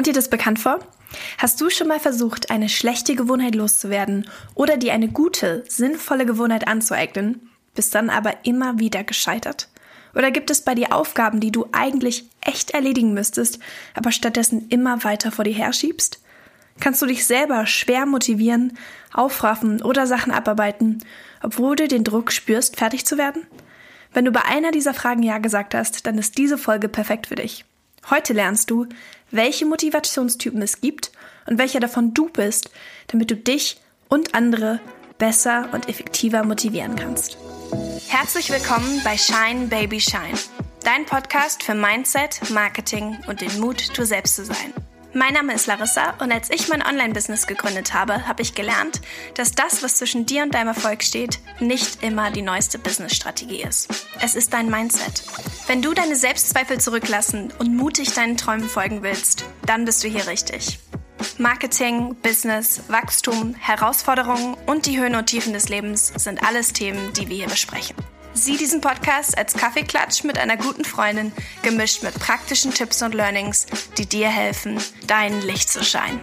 Kommt dir das bekannt vor? Hast du schon mal versucht, eine schlechte Gewohnheit loszuwerden oder dir eine gute, sinnvolle Gewohnheit anzueignen, bist dann aber immer wieder gescheitert? Oder gibt es bei dir Aufgaben, die du eigentlich echt erledigen müsstest, aber stattdessen immer weiter vor dir herschiebst? Kannst du dich selber schwer motivieren, aufraffen oder Sachen abarbeiten, obwohl du den Druck spürst, fertig zu werden? Wenn du bei einer dieser Fragen Ja gesagt hast, dann ist diese Folge perfekt für dich. Heute lernst du, welche Motivationstypen es gibt und welcher davon du bist, damit du dich und andere besser und effektiver motivieren kannst. Herzlich willkommen bei Shine Baby Shine, dein Podcast für Mindset, Marketing und den Mut, du selbst zu sein. Mein Name ist Larissa und als ich mein Online-Business gegründet habe, habe ich gelernt, dass das, was zwischen dir und deinem Erfolg steht, nicht immer die neueste Business-Strategie ist. Es ist dein Mindset. Wenn du deine Selbstzweifel zurücklassen und mutig deinen Träumen folgen willst, dann bist du hier richtig. Marketing, Business, Wachstum, Herausforderungen und die Höhen und Tiefen des Lebens sind alles Themen, die wir hier besprechen. Sieh diesen Podcast als Kaffeeklatsch mit einer guten Freundin, gemischt mit praktischen Tipps und Learnings, die dir helfen, dein Licht zu scheinen.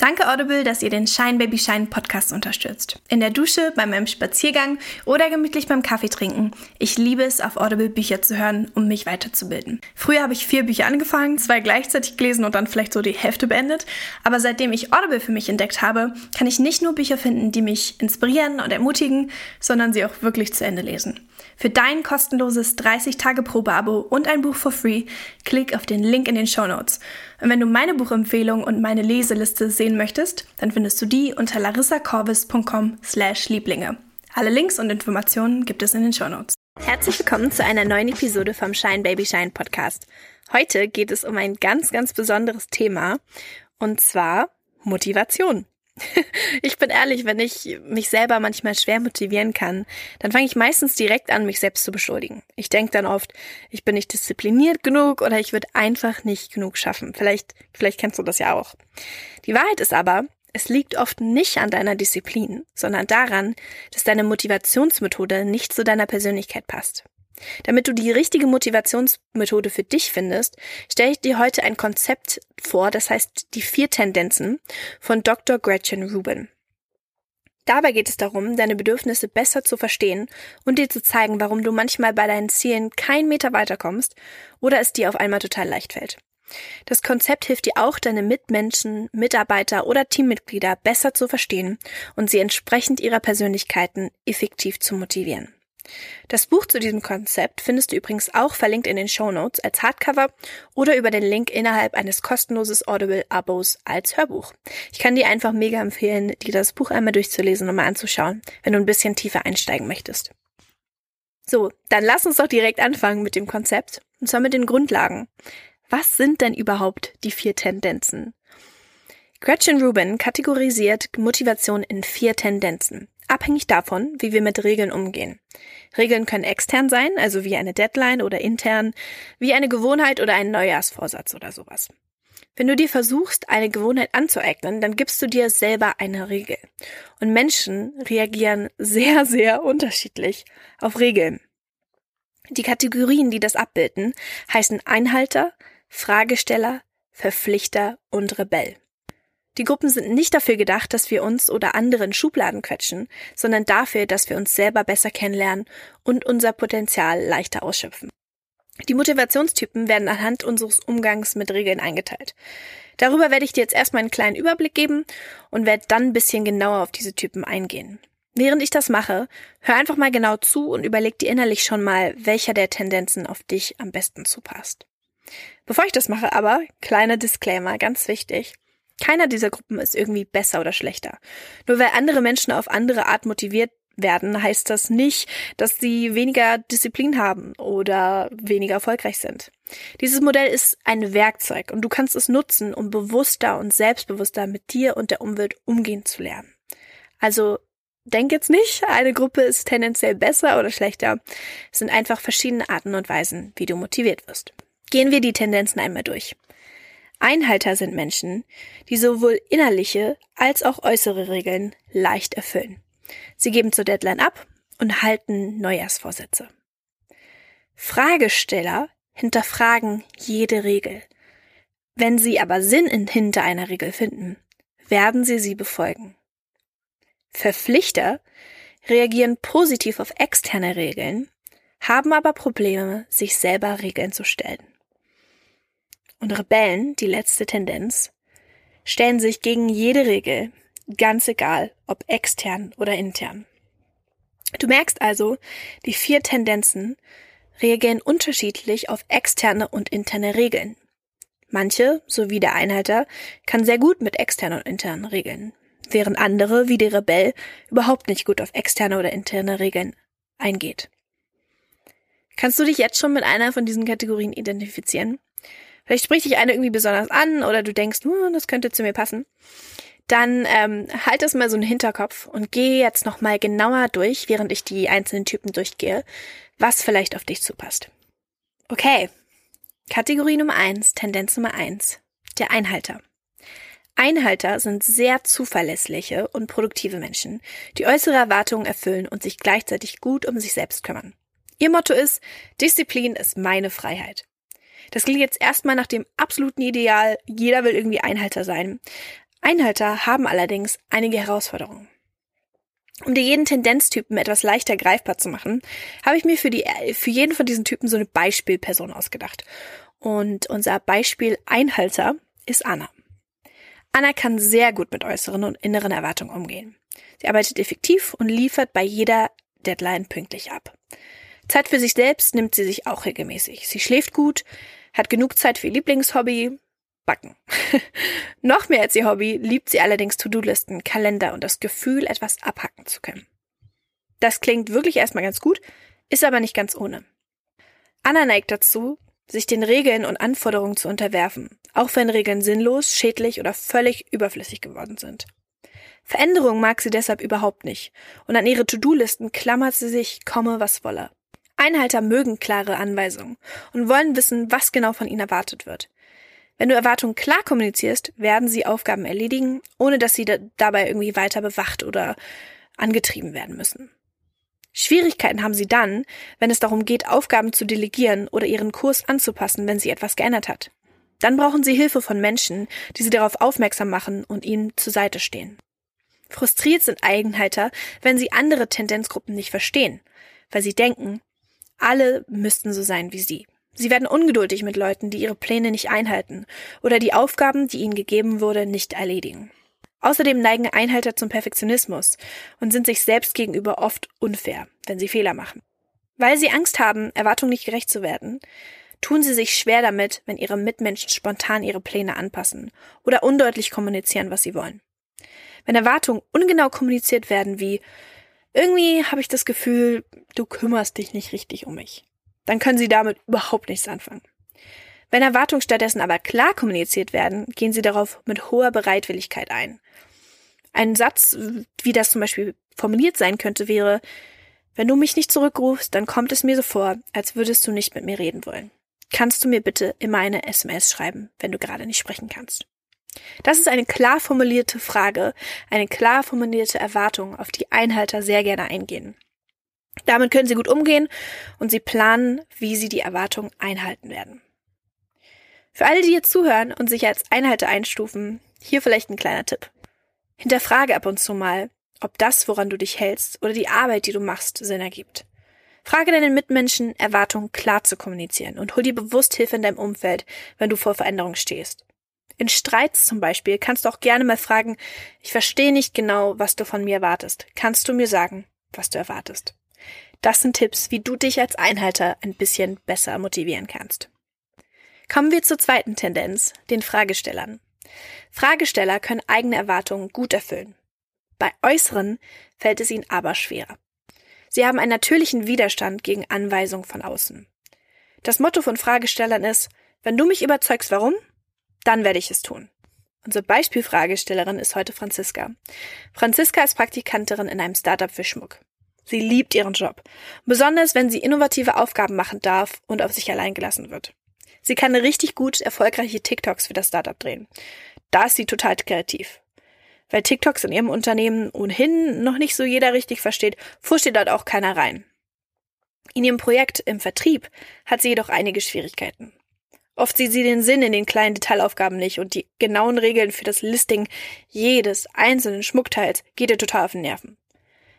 Danke Audible, dass ihr den Shine Baby Shine Podcast unterstützt. In der Dusche, bei meinem Spaziergang oder gemütlich beim Kaffee trinken. Ich liebe es, auf Audible Bücher zu hören, um mich weiterzubilden. Früher habe ich vier Bücher angefangen, zwei gleichzeitig gelesen und dann vielleicht so die Hälfte beendet. Aber seitdem ich Audible für mich entdeckt habe, kann ich nicht nur Bücher finden, die mich inspirieren und ermutigen, sondern sie auch wirklich zu Ende lesen. Für dein kostenloses 30-Tage-Probe-Abo und ein Buch for free, klick auf den Link in den Show Notes. Und wenn du meine Buchempfehlung und meine Leseliste sehen möchtest, dann findest du die unter larissacorvis.com slash Lieblinge. Alle Links und Informationen gibt es in den Show Notes. Herzlich willkommen zu einer neuen Episode vom Shine Baby Shine Podcast. Heute geht es um ein ganz, ganz besonderes Thema und zwar Motivation. ich bin ehrlich, wenn ich mich selber manchmal schwer motivieren kann, dann fange ich meistens direkt an, mich selbst zu beschuldigen. Ich denke dann oft, ich bin nicht diszipliniert genug oder ich würde einfach nicht genug schaffen. Vielleicht, vielleicht kennst du das ja auch. Die Wahrheit ist aber, es liegt oft nicht an deiner Disziplin, sondern daran, dass deine Motivationsmethode nicht zu deiner Persönlichkeit passt. Damit du die richtige Motivationsmethode für dich findest, stelle ich dir heute ein Konzept vor, das heißt die vier Tendenzen von Dr. Gretchen Rubin. Dabei geht es darum, deine Bedürfnisse besser zu verstehen und dir zu zeigen, warum du manchmal bei deinen Zielen keinen Meter weiterkommst oder es dir auf einmal total leicht fällt. Das Konzept hilft dir auch, deine Mitmenschen, Mitarbeiter oder Teammitglieder besser zu verstehen und sie entsprechend ihrer Persönlichkeiten effektiv zu motivieren. Das Buch zu diesem Konzept findest du übrigens auch verlinkt in den Show Notes als Hardcover oder über den Link innerhalb eines kostenlosen Audible-Abos als Hörbuch. Ich kann dir einfach mega empfehlen, dir das Buch einmal durchzulesen und mal anzuschauen, wenn du ein bisschen tiefer einsteigen möchtest. So, dann lass uns doch direkt anfangen mit dem Konzept, und zwar mit den Grundlagen. Was sind denn überhaupt die vier Tendenzen? Gretchen Rubin kategorisiert Motivation in vier Tendenzen abhängig davon, wie wir mit Regeln umgehen. Regeln können extern sein, also wie eine Deadline oder intern, wie eine Gewohnheit oder ein Neujahrsvorsatz oder sowas. Wenn du dir versuchst, eine Gewohnheit anzueignen, dann gibst du dir selber eine Regel. Und Menschen reagieren sehr, sehr unterschiedlich auf Regeln. Die Kategorien, die das abbilden, heißen Einhalter, Fragesteller, Verpflichter und Rebell. Die Gruppen sind nicht dafür gedacht, dass wir uns oder anderen Schubladen quetschen, sondern dafür, dass wir uns selber besser kennenlernen und unser Potenzial leichter ausschöpfen. Die Motivationstypen werden anhand unseres Umgangs mit Regeln eingeteilt. Darüber werde ich dir jetzt erstmal einen kleinen Überblick geben und werde dann ein bisschen genauer auf diese Typen eingehen. Während ich das mache, hör einfach mal genau zu und überleg dir innerlich schon mal, welcher der Tendenzen auf dich am besten zupasst. Bevor ich das mache aber, kleiner Disclaimer, ganz wichtig. Keiner dieser Gruppen ist irgendwie besser oder schlechter. Nur weil andere Menschen auf andere Art motiviert werden, heißt das nicht, dass sie weniger Disziplin haben oder weniger erfolgreich sind. Dieses Modell ist ein Werkzeug und du kannst es nutzen, um bewusster und selbstbewusster mit dir und der Umwelt umgehen zu lernen. Also denk jetzt nicht, eine Gruppe ist tendenziell besser oder schlechter. Es sind einfach verschiedene Arten und Weisen, wie du motiviert wirst. Gehen wir die Tendenzen einmal durch. Einhalter sind Menschen, die sowohl innerliche als auch äußere Regeln leicht erfüllen. Sie geben zur Deadline ab und halten Neujahrsvorsätze. Fragesteller hinterfragen jede Regel. Wenn sie aber Sinn hinter einer Regel finden, werden sie sie befolgen. Verpflichter reagieren positiv auf externe Regeln, haben aber Probleme, sich selber Regeln zu stellen. Und Rebellen, die letzte Tendenz, stellen sich gegen jede Regel, ganz egal, ob extern oder intern. Du merkst also, die vier Tendenzen reagieren unterschiedlich auf externe und interne Regeln. Manche, so wie der Einhalter, kann sehr gut mit externen und internen Regeln, während andere, wie der Rebell, überhaupt nicht gut auf externe oder interne Regeln eingeht. Kannst du dich jetzt schon mit einer von diesen Kategorien identifizieren? Vielleicht spricht dich eine irgendwie besonders an oder du denkst, hm, das könnte zu mir passen. Dann ähm, halt das mal so im Hinterkopf und geh jetzt nochmal genauer durch, während ich die einzelnen Typen durchgehe, was vielleicht auf dich zupasst. Okay, Kategorie Nummer eins, Tendenz Nummer eins, der Einhalter. Einhalter sind sehr zuverlässliche und produktive Menschen, die äußere Erwartungen erfüllen und sich gleichzeitig gut um sich selbst kümmern. Ihr Motto ist, Disziplin ist meine Freiheit. Das klingt jetzt erstmal nach dem absoluten Ideal, jeder will irgendwie Einhalter sein. Einhalter haben allerdings einige Herausforderungen. Um dir jeden Tendenztypen etwas leichter greifbar zu machen, habe ich mir für, die, für jeden von diesen Typen so eine Beispielperson ausgedacht. Und unser Beispiel Einhalter ist Anna. Anna kann sehr gut mit äußeren und inneren Erwartungen umgehen. Sie arbeitet effektiv und liefert bei jeder Deadline pünktlich ab. Zeit für sich selbst nimmt sie sich auch regelmäßig. Sie schläft gut, hat genug Zeit für ihr Lieblingshobby, Backen. Noch mehr als ihr Hobby liebt sie allerdings To-Do-Listen, Kalender und das Gefühl, etwas abhacken zu können. Das klingt wirklich erstmal ganz gut, ist aber nicht ganz ohne. Anna neigt dazu, sich den Regeln und Anforderungen zu unterwerfen, auch wenn Regeln sinnlos, schädlich oder völlig überflüssig geworden sind. Veränderung mag sie deshalb überhaupt nicht, und an ihre To-Do-Listen klammert sie sich, komme was wolle. Einhalter mögen klare Anweisungen und wollen wissen, was genau von ihnen erwartet wird. Wenn du Erwartungen klar kommunizierst, werden sie Aufgaben erledigen, ohne dass sie da dabei irgendwie weiter bewacht oder angetrieben werden müssen. Schwierigkeiten haben sie dann, wenn es darum geht, Aufgaben zu delegieren oder ihren Kurs anzupassen, wenn sie etwas geändert hat. Dann brauchen sie Hilfe von Menschen, die sie darauf aufmerksam machen und ihnen zur Seite stehen. Frustriert sind Eigenhalter, wenn sie andere Tendenzgruppen nicht verstehen, weil sie denken, alle müssten so sein wie sie. Sie werden ungeduldig mit Leuten, die ihre Pläne nicht einhalten oder die Aufgaben, die ihnen gegeben wurde, nicht erledigen. Außerdem neigen Einhalter zum Perfektionismus und sind sich selbst gegenüber oft unfair, wenn sie Fehler machen. Weil sie Angst haben, Erwartungen nicht gerecht zu werden, tun sie sich schwer damit, wenn ihre Mitmenschen spontan ihre Pläne anpassen oder undeutlich kommunizieren, was sie wollen. Wenn Erwartungen ungenau kommuniziert werden wie irgendwie habe ich das Gefühl, du kümmerst dich nicht richtig um mich dann können sie damit überhaupt nichts anfangen. Wenn Erwartungen stattdessen aber klar kommuniziert werden, gehen sie darauf mit hoher Bereitwilligkeit ein. Ein Satz, wie das zum Beispiel formuliert sein könnte, wäre, wenn du mich nicht zurückrufst, dann kommt es mir so vor, als würdest du nicht mit mir reden wollen. Kannst du mir bitte immer eine SMS schreiben, wenn du gerade nicht sprechen kannst? Das ist eine klar formulierte Frage, eine klar formulierte Erwartung, auf die Einhalter sehr gerne eingehen. Damit können sie gut umgehen und sie planen, wie sie die Erwartungen einhalten werden. Für alle, die jetzt zuhören und sich als Einhalter einstufen, hier vielleicht ein kleiner Tipp. Hinterfrage ab und zu mal, ob das, woran du dich hältst oder die Arbeit, die du machst, Sinn ergibt. Frage deinen Mitmenschen, Erwartungen klar zu kommunizieren und hol dir bewusst Hilfe in deinem Umfeld, wenn du vor Veränderung stehst. In Streits zum Beispiel kannst du auch gerne mal fragen, ich verstehe nicht genau, was du von mir erwartest. Kannst du mir sagen, was du erwartest? Das sind Tipps, wie du dich als Einhalter ein bisschen besser motivieren kannst. Kommen wir zur zweiten Tendenz, den Fragestellern. Fragesteller können eigene Erwartungen gut erfüllen. Bei äußeren fällt es ihnen aber schwerer. Sie haben einen natürlichen Widerstand gegen Anweisungen von außen. Das Motto von Fragestellern ist, wenn du mich überzeugst, warum, dann werde ich es tun. Unsere Beispielfragestellerin ist heute Franziska. Franziska ist Praktikantin in einem Startup für Schmuck. Sie liebt ihren Job, besonders wenn sie innovative Aufgaben machen darf und auf sich allein gelassen wird. Sie kann richtig gut erfolgreiche TikToks für das Startup drehen. Da ist sie total kreativ. Weil TikToks in ihrem Unternehmen ohnehin noch nicht so jeder richtig versteht, fuhr sie dort auch keiner rein. In ihrem Projekt im Vertrieb hat sie jedoch einige Schwierigkeiten. Oft sieht sie den Sinn in den kleinen Detailaufgaben nicht und die genauen Regeln für das Listing jedes einzelnen Schmuckteils geht ihr total auf den Nerven.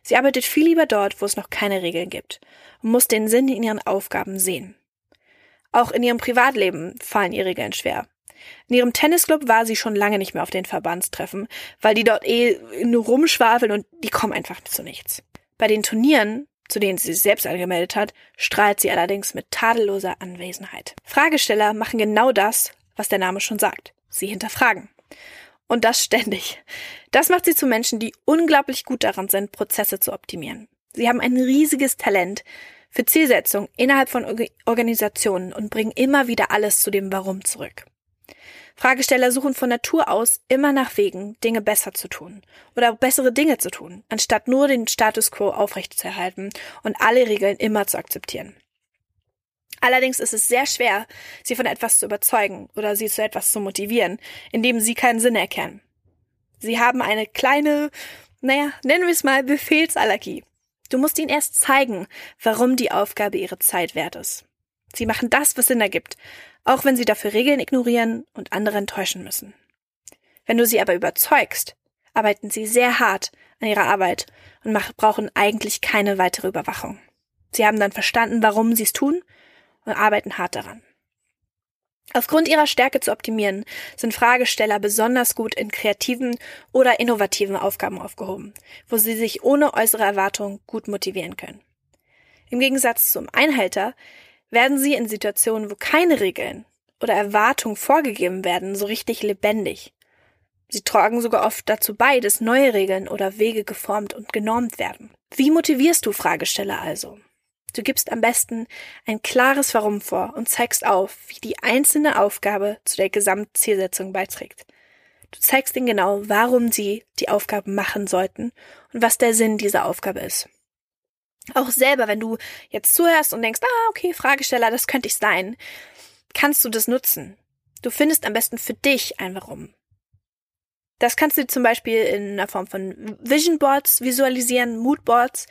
Sie arbeitet viel lieber dort, wo es noch keine Regeln gibt und muss den Sinn in ihren Aufgaben sehen. Auch in ihrem Privatleben fallen ihr Regeln schwer. In ihrem Tennisclub war sie schon lange nicht mehr auf den Verbandstreffen, weil die dort eh nur rumschwafeln und die kommen einfach zu nichts. Bei den Turnieren, zu denen sie sich selbst angemeldet hat, strahlt sie allerdings mit tadelloser Anwesenheit. Fragesteller machen genau das, was der Name schon sagt. Sie hinterfragen. Und das ständig. Das macht sie zu Menschen, die unglaublich gut daran sind, Prozesse zu optimieren. Sie haben ein riesiges Talent für Zielsetzung innerhalb von Organisationen und bringen immer wieder alles zu dem Warum zurück. Fragesteller suchen von Natur aus immer nach Wegen, Dinge besser zu tun oder bessere Dinge zu tun, anstatt nur den Status quo aufrechtzuerhalten und alle Regeln immer zu akzeptieren. Allerdings ist es sehr schwer, sie von etwas zu überzeugen oder sie zu etwas zu motivieren, indem sie keinen Sinn erkennen. Sie haben eine kleine, naja, nennen wir es mal Befehlsallergie. Du musst ihnen erst zeigen, warum die Aufgabe ihre Zeit wert ist. Sie machen das, was Sinn ergibt, auch wenn sie dafür Regeln ignorieren und andere enttäuschen müssen. Wenn du sie aber überzeugst, arbeiten sie sehr hart an ihrer Arbeit und brauchen eigentlich keine weitere Überwachung. Sie haben dann verstanden, warum sie es tun und arbeiten hart daran. Aufgrund ihrer Stärke zu optimieren, sind Fragesteller besonders gut in kreativen oder innovativen Aufgaben aufgehoben, wo sie sich ohne äußere Erwartung gut motivieren können. Im Gegensatz zum Einhalter werden sie in Situationen, wo keine Regeln oder Erwartungen vorgegeben werden, so richtig lebendig. Sie tragen sogar oft dazu bei, dass neue Regeln oder Wege geformt und genormt werden. Wie motivierst du Fragesteller also? Du gibst am besten ein klares Warum vor und zeigst auf, wie die einzelne Aufgabe zu der Gesamtzielsetzung beiträgt. Du zeigst ihnen genau, warum sie die Aufgaben machen sollten und was der Sinn dieser Aufgabe ist. Auch selber, wenn du jetzt zuhörst und denkst, ah, okay, Fragesteller, das könnte ich sein, kannst du das nutzen. Du findest am besten für dich ein Warum. Das kannst du zum Beispiel in einer Form von Vision Boards visualisieren, Mood Boards,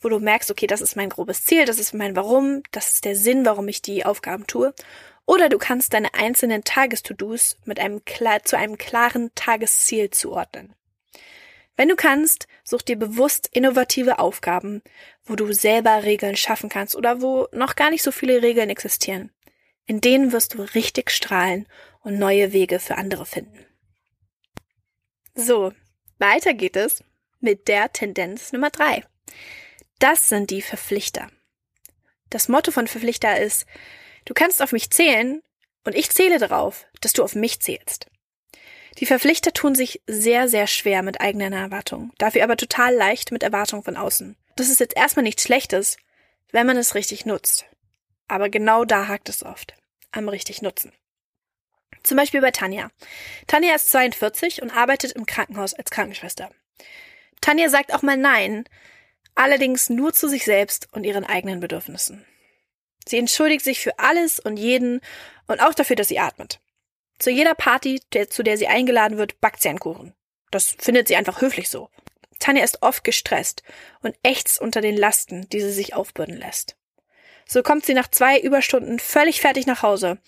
wo du merkst, okay, das ist mein grobes Ziel, das ist mein Warum, das ist der Sinn, warum ich die Aufgaben tue. Oder du kannst deine einzelnen Tages-To-Dos mit einem zu einem klaren Tagesziel zuordnen. Wenn du kannst, such dir bewusst innovative Aufgaben, wo du selber Regeln schaffen kannst oder wo noch gar nicht so viele Regeln existieren. In denen wirst du richtig strahlen und neue Wege für andere finden. So, weiter geht es mit der Tendenz Nummer drei. Das sind die Verpflichter. Das Motto von Verpflichter ist, du kannst auf mich zählen und ich zähle darauf, dass du auf mich zählst. Die Verpflichter tun sich sehr, sehr schwer mit eigenen Erwartungen, dafür aber total leicht mit Erwartungen von außen. Das ist jetzt erstmal nichts Schlechtes, wenn man es richtig nutzt. Aber genau da hakt es oft. Am richtig nutzen. Zum Beispiel bei Tanja. Tanja ist 42 und arbeitet im Krankenhaus als Krankenschwester. Tanja sagt auch mal Nein, allerdings nur zu sich selbst und ihren eigenen Bedürfnissen. Sie entschuldigt sich für alles und jeden und auch dafür, dass sie atmet. Zu jeder Party, der, zu der sie eingeladen wird, backt sie einen Kuchen. Das findet sie einfach höflich so. Tanja ist oft gestresst und ächzt unter den Lasten, die sie sich aufbürden lässt. So kommt sie nach zwei Überstunden völlig fertig nach Hause,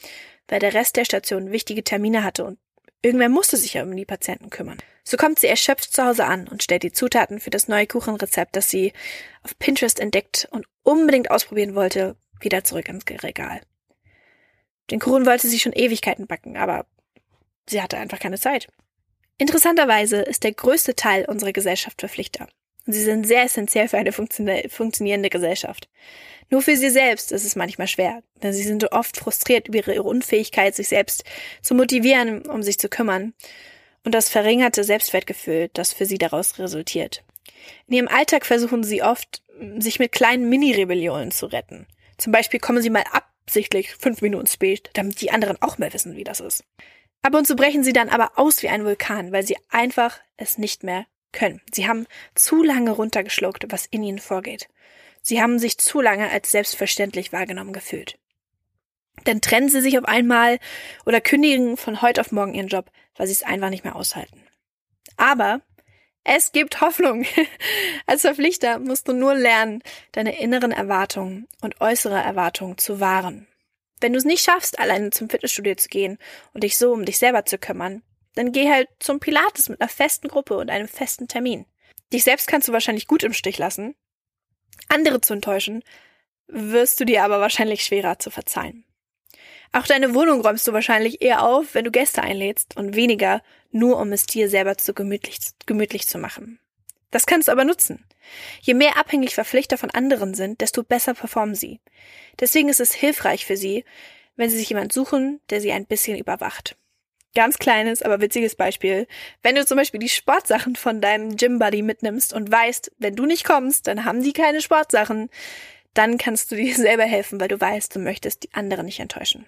weil der Rest der Station wichtige Termine hatte und irgendwer musste sich ja um die Patienten kümmern. So kommt sie erschöpft zu Hause an und stellt die Zutaten für das neue Kuchenrezept, das sie auf Pinterest entdeckt und unbedingt ausprobieren wollte, wieder zurück ins Regal. Den Kuchen wollte sie schon Ewigkeiten backen, aber sie hatte einfach keine Zeit. Interessanterweise ist der größte Teil unserer Gesellschaft Verpflichter. Und sie sind sehr essentiell für eine funktionierende Gesellschaft. Nur für sie selbst ist es manchmal schwer, denn sie sind oft frustriert über ihre Unfähigkeit, sich selbst zu motivieren, um sich zu kümmern. Und das verringerte Selbstwertgefühl, das für sie daraus resultiert. In ihrem Alltag versuchen sie oft, sich mit kleinen Mini-Rebellionen zu retten. Zum Beispiel kommen sie mal ab absichtlich fünf Minuten spät, damit die anderen auch mal wissen, wie das ist. Ab und zu brechen sie dann aber aus wie ein Vulkan, weil sie einfach es nicht mehr können. Sie haben zu lange runtergeschluckt, was in ihnen vorgeht. Sie haben sich zu lange als selbstverständlich wahrgenommen gefühlt. Dann trennen sie sich auf einmal oder kündigen von heute auf morgen ihren Job, weil sie es einfach nicht mehr aushalten. Aber Es gibt Hoffnung. Als Verpflichter musst du nur lernen, deine inneren Erwartungen und äußere Erwartungen zu wahren. Wenn du es nicht schaffst, alleine zum Fitnessstudio zu gehen und dich so um dich selber zu kümmern, dann geh halt zum Pilates mit einer festen Gruppe und einem festen Termin. Dich selbst kannst du wahrscheinlich gut im Stich lassen. Andere zu enttäuschen, wirst du dir aber wahrscheinlich schwerer zu verzeihen. Auch deine Wohnung räumst du wahrscheinlich eher auf, wenn du Gäste einlädst und weniger nur um es dir selber zu gemütlich, gemütlich zu machen. Das kannst du aber nutzen. Je mehr abhängig Verpflichter von anderen sind, desto besser performen sie. Deswegen ist es hilfreich für sie, wenn sie sich jemand suchen, der sie ein bisschen überwacht. Ganz kleines, aber witziges Beispiel. Wenn du zum Beispiel die Sportsachen von deinem Gym-Buddy mitnimmst und weißt, wenn du nicht kommst, dann haben die keine Sportsachen, dann kannst du dir selber helfen, weil du weißt, du möchtest die anderen nicht enttäuschen.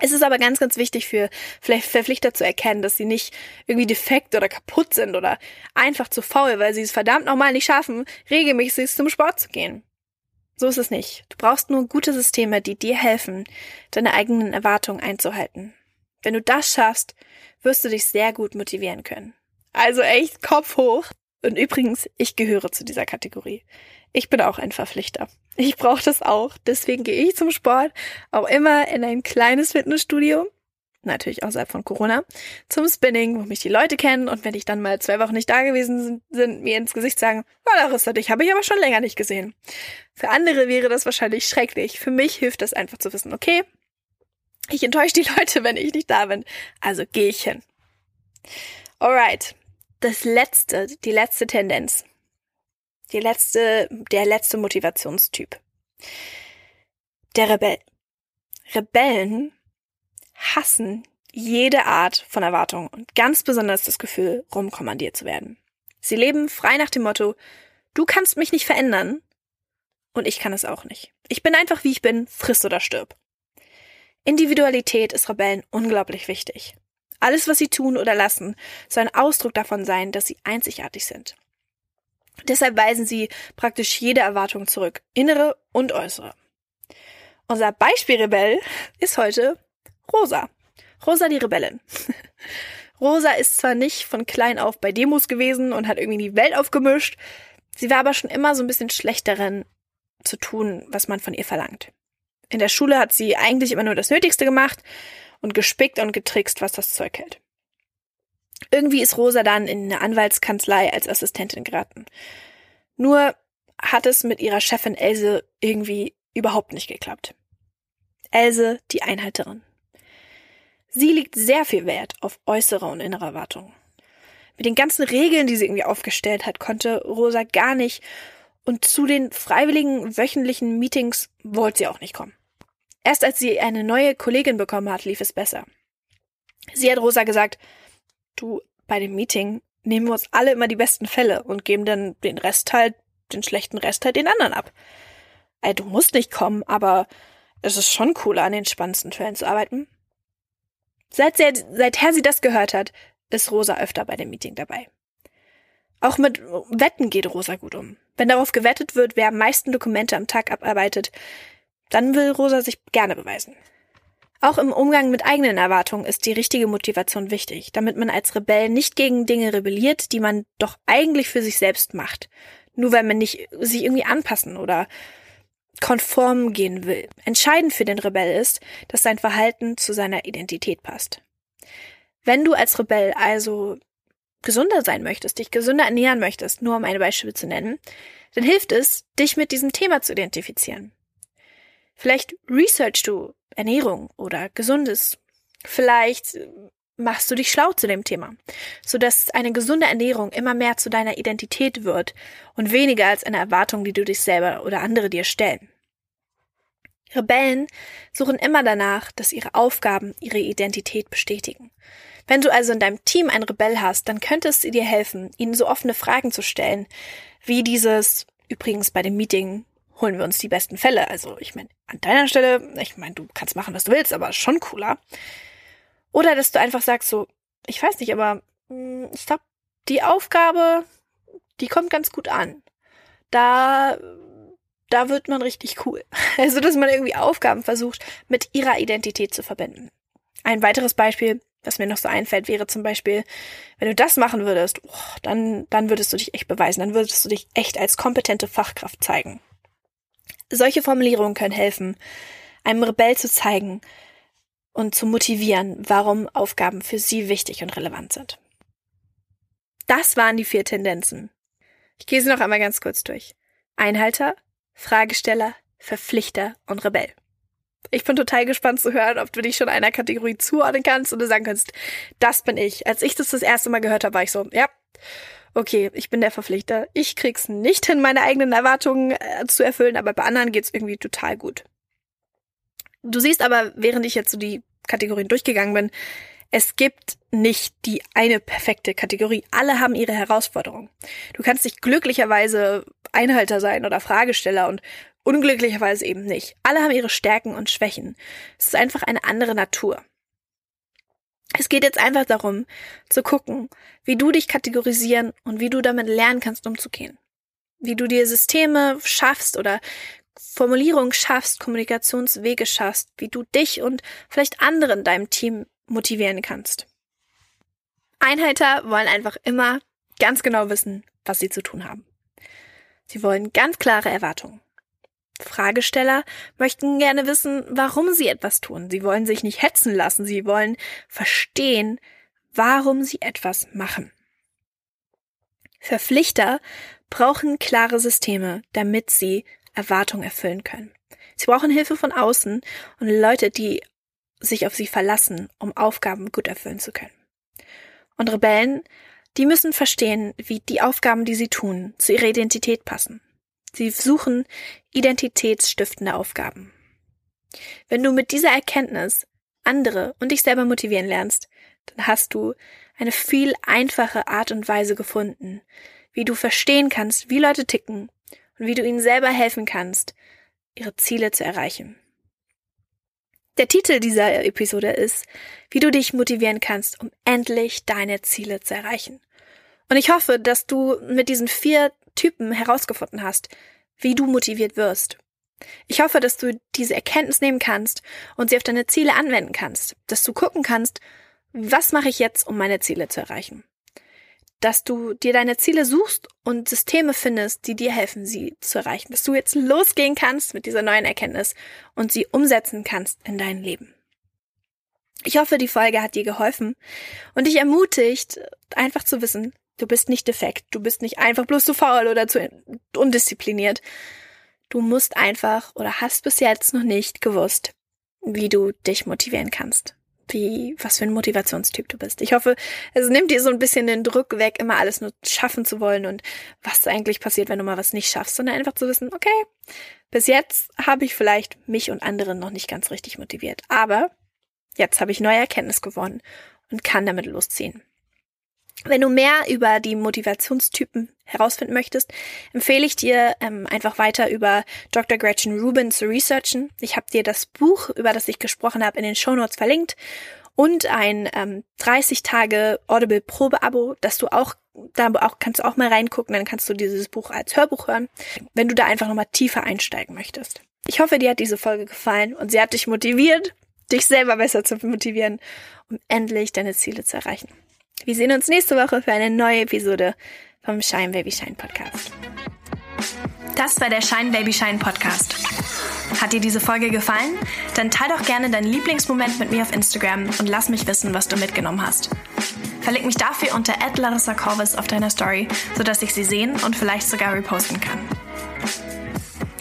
Es ist aber ganz, ganz wichtig für Verpflichter zu erkennen, dass sie nicht irgendwie defekt oder kaputt sind oder einfach zu faul, weil sie es verdammt nochmal nicht schaffen, regelmäßig zum Sport zu gehen. So ist es nicht. Du brauchst nur gute Systeme, die dir helfen, deine eigenen Erwartungen einzuhalten. Wenn du das schaffst, wirst du dich sehr gut motivieren können. Also echt Kopf hoch. Und übrigens, ich gehöre zu dieser Kategorie. Ich bin auch ein Verpflichter. Ich brauche das auch. Deswegen gehe ich zum Sport auch immer in ein kleines Fitnessstudio, natürlich außerhalb von Corona, zum Spinning, wo mich die Leute kennen und wenn ich dann mal zwei Wochen nicht da gewesen sind, mir ins Gesicht sagen, oh, Larissa, dich habe ich aber schon länger nicht gesehen. Für andere wäre das wahrscheinlich schrecklich. Für mich hilft das einfach zu wissen, okay, ich enttäusche die Leute, wenn ich nicht da bin. Also gehe ich hin. Alright. Das letzte, die letzte Tendenz die letzte, der letzte Motivationstyp. Der Rebell. Rebellen hassen jede Art von Erwartung und ganz besonders das Gefühl, rumkommandiert zu werden. Sie leben frei nach dem Motto, du kannst mich nicht verändern und ich kann es auch nicht. Ich bin einfach wie ich bin, friss oder stirb. Individualität ist Rebellen unglaublich wichtig. Alles, was sie tun oder lassen, soll ein Ausdruck davon sein, dass sie einzigartig sind. Deshalb weisen sie praktisch jede Erwartung zurück, innere und äußere. Unser Beispielrebell ist heute Rosa. Rosa die Rebellin. Rosa ist zwar nicht von klein auf bei Demos gewesen und hat irgendwie die Welt aufgemischt, sie war aber schon immer so ein bisschen schlecht darin zu tun, was man von ihr verlangt. In der Schule hat sie eigentlich immer nur das Nötigste gemacht und gespickt und getrickst, was das Zeug hält. Irgendwie ist Rosa dann in eine Anwaltskanzlei als Assistentin geraten. Nur hat es mit ihrer Chefin Else irgendwie überhaupt nicht geklappt. Else, die Einhalterin. Sie legt sehr viel Wert auf äußere und innere Erwartungen. Mit den ganzen Regeln, die sie irgendwie aufgestellt hat, konnte Rosa gar nicht und zu den freiwilligen wöchentlichen Meetings wollte sie auch nicht kommen. Erst als sie eine neue Kollegin bekommen hat, lief es besser. Sie hat Rosa gesagt, du, bei dem Meeting nehmen wir uns alle immer die besten Fälle und geben dann den Rest halt, den schlechten Rest halt den anderen ab. Ey, du musst nicht kommen, aber es ist schon cooler, an den spannendsten Fällen zu arbeiten. Seit sie, seither sie das gehört hat, ist Rosa öfter bei dem Meeting dabei. Auch mit Wetten geht Rosa gut um. Wenn darauf gewettet wird, wer am meisten Dokumente am Tag abarbeitet, dann will Rosa sich gerne beweisen. Auch im Umgang mit eigenen Erwartungen ist die richtige Motivation wichtig, damit man als Rebell nicht gegen Dinge rebelliert, die man doch eigentlich für sich selbst macht. Nur weil man nicht sich irgendwie anpassen oder konform gehen will. Entscheidend für den Rebell ist, dass sein Verhalten zu seiner Identität passt. Wenn du als Rebell also gesünder sein möchtest, dich gesünder ernähren möchtest, nur um eine Beispiele zu nennen, dann hilft es, dich mit diesem Thema zu identifizieren. Vielleicht researchst du Ernährung oder Gesundes. Vielleicht machst du dich schlau zu dem Thema, sodass eine gesunde Ernährung immer mehr zu deiner Identität wird und weniger als eine Erwartung, die du dich selber oder andere dir stellen. Rebellen suchen immer danach, dass ihre Aufgaben ihre Identität bestätigen. Wenn du also in deinem Team einen Rebell hast, dann könnte es dir helfen, ihnen so offene Fragen zu stellen, wie dieses, übrigens bei dem Meeting holen wir uns die besten Fälle. Also ich meine, an deiner Stelle, ich meine, du kannst machen, was du willst, aber schon cooler. Oder dass du einfach sagst so, ich weiß nicht, aber mh, hm, ich glaube, die Aufgabe, die kommt ganz gut an. Da, da wird man richtig cool. Also, dass man irgendwie Aufgaben versucht, mit ihrer Identität zu verbinden. Ein weiteres Beispiel, Was mir noch so einfällt, wäre zum Beispiel, wenn du das machen würdest, oh, dann, dann würdest du dich echt beweisen, dann würdest du dich echt als kompetente Fachkraft zeigen. Solche Formulierungen können helfen, einem Rebell zu zeigen und zu motivieren, warum Aufgaben für sie wichtig und relevant sind. Das waren die vier Tendenzen. Ich gehe sie noch einmal ganz kurz durch. Einhalter, Fragesteller, Verpflichter und Rebell. Ich bin total gespannt zu hören, ob du dich schon einer Kategorie zuordnen kannst und du sagen kannst, das bin ich. Als ich das das erste Mal gehört habe, war ich so, ja, okay, ich bin der Verpflichter. Ich krieg's nicht hin, meine eigenen Erwartungen äh, zu erfüllen, aber bei anderen geht's irgendwie total gut. Du siehst aber, während ich jetzt so die Kategorien durchgegangen bin, es gibt nicht die eine perfekte Kategorie. Alle haben ihre Herausforderungen. Du kannst dich glücklicherweise Einhalter sein oder Fragesteller und unglücklicherweise eben nicht. Alle haben ihre Stärken und Schwächen. Es ist einfach eine andere Natur. Es geht jetzt einfach darum, zu gucken, wie du dich kategorisieren und wie du damit lernen kannst, umzugehen. Wie du dir Systeme schaffst oder Formulierungen schaffst, Kommunikationswege schaffst, wie du dich und vielleicht andere in deinem Team motivieren kannst. Einheiter wollen einfach immer ganz genau wissen, was sie zu tun haben. Sie wollen ganz klare Erwartungen. Fragesteller möchten gerne wissen, warum sie etwas tun. Sie wollen sich nicht hetzen lassen, sie wollen verstehen, warum sie etwas machen. Verpflichter brauchen klare Systeme, damit sie Erwartungen erfüllen können. Sie brauchen Hilfe von außen und Leute, die sich auf sie verlassen, um Aufgaben gut erfüllen zu können. Und Rebellen, die müssen verstehen, wie die Aufgaben, die sie tun, zu ihrer Identität passen. Sie suchen identitätsstiftende Aufgaben. Wenn du mit dieser Erkenntnis andere und dich selber motivieren lernst, dann hast du eine viel einfache Art und Weise gefunden, wie du verstehen kannst, wie Leute ticken und wie du ihnen selber helfen kannst, ihre Ziele zu erreichen. Der Titel dieser Episode ist, wie du dich motivieren kannst, um endlich deine Ziele zu erreichen. Und ich hoffe, dass du mit diesen vier Typen herausgefunden hast, wie du motiviert wirst. Ich hoffe, dass du diese Erkenntnis nehmen kannst und sie auf deine Ziele anwenden kannst, dass du gucken kannst, was mache ich jetzt, um meine Ziele zu erreichen dass du dir deine Ziele suchst und Systeme findest, die dir helfen, sie zu erreichen. Dass du jetzt losgehen kannst mit dieser neuen Erkenntnis und sie umsetzen kannst in dein Leben. Ich hoffe, die Folge hat dir geholfen und dich ermutigt, einfach zu wissen, du bist nicht defekt, du bist nicht einfach bloß zu faul oder zu undiszipliniert. Du musst einfach oder hast bis jetzt noch nicht gewusst, wie du dich motivieren kannst wie, was für ein Motivationstyp du bist. Ich hoffe, es nimmt dir so ein bisschen den Druck weg, immer alles nur schaffen zu wollen und was eigentlich passiert, wenn du mal was nicht schaffst, sondern einfach zu wissen, okay, bis jetzt habe ich vielleicht mich und andere noch nicht ganz richtig motiviert, aber jetzt habe ich neue Erkenntnis gewonnen und kann damit losziehen. Wenn du mehr über die Motivationstypen herausfinden möchtest, empfehle ich dir ähm, einfach weiter über Dr. Gretchen Rubin zu researchen. Ich habe dir das Buch, über das ich gesprochen habe, in den Show Notes verlinkt und ein ähm, 30 Tage Audible Probeabo, dass du auch da auch kannst du auch mal reingucken, dann kannst du dieses Buch als Hörbuch hören, wenn du da einfach nochmal tiefer einsteigen möchtest. Ich hoffe, dir hat diese Folge gefallen und sie hat dich motiviert, dich selber besser zu motivieren, um endlich deine Ziele zu erreichen. Wir sehen uns nächste Woche für eine neue Episode vom Shine Baby Shine Podcast. Das war der Shine Baby Shine Podcast. Hat dir diese Folge gefallen? Dann teile doch gerne deinen Lieblingsmoment mit mir auf Instagram und lass mich wissen, was du mitgenommen hast. Verlink mich dafür unter Larissa Corvus auf deiner Story, sodass ich sie sehen und vielleicht sogar reposten kann.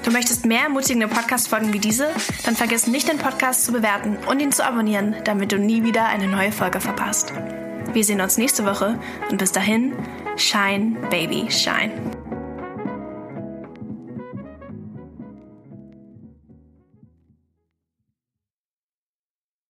Du möchtest mehr ermutigende Podcast-Folgen wie diese? Dann vergiss nicht, den Podcast zu bewerten und ihn zu abonnieren, damit du nie wieder eine neue Folge verpasst. Wir sehen uns nächste Woche und bis dahin, shine, baby, shine.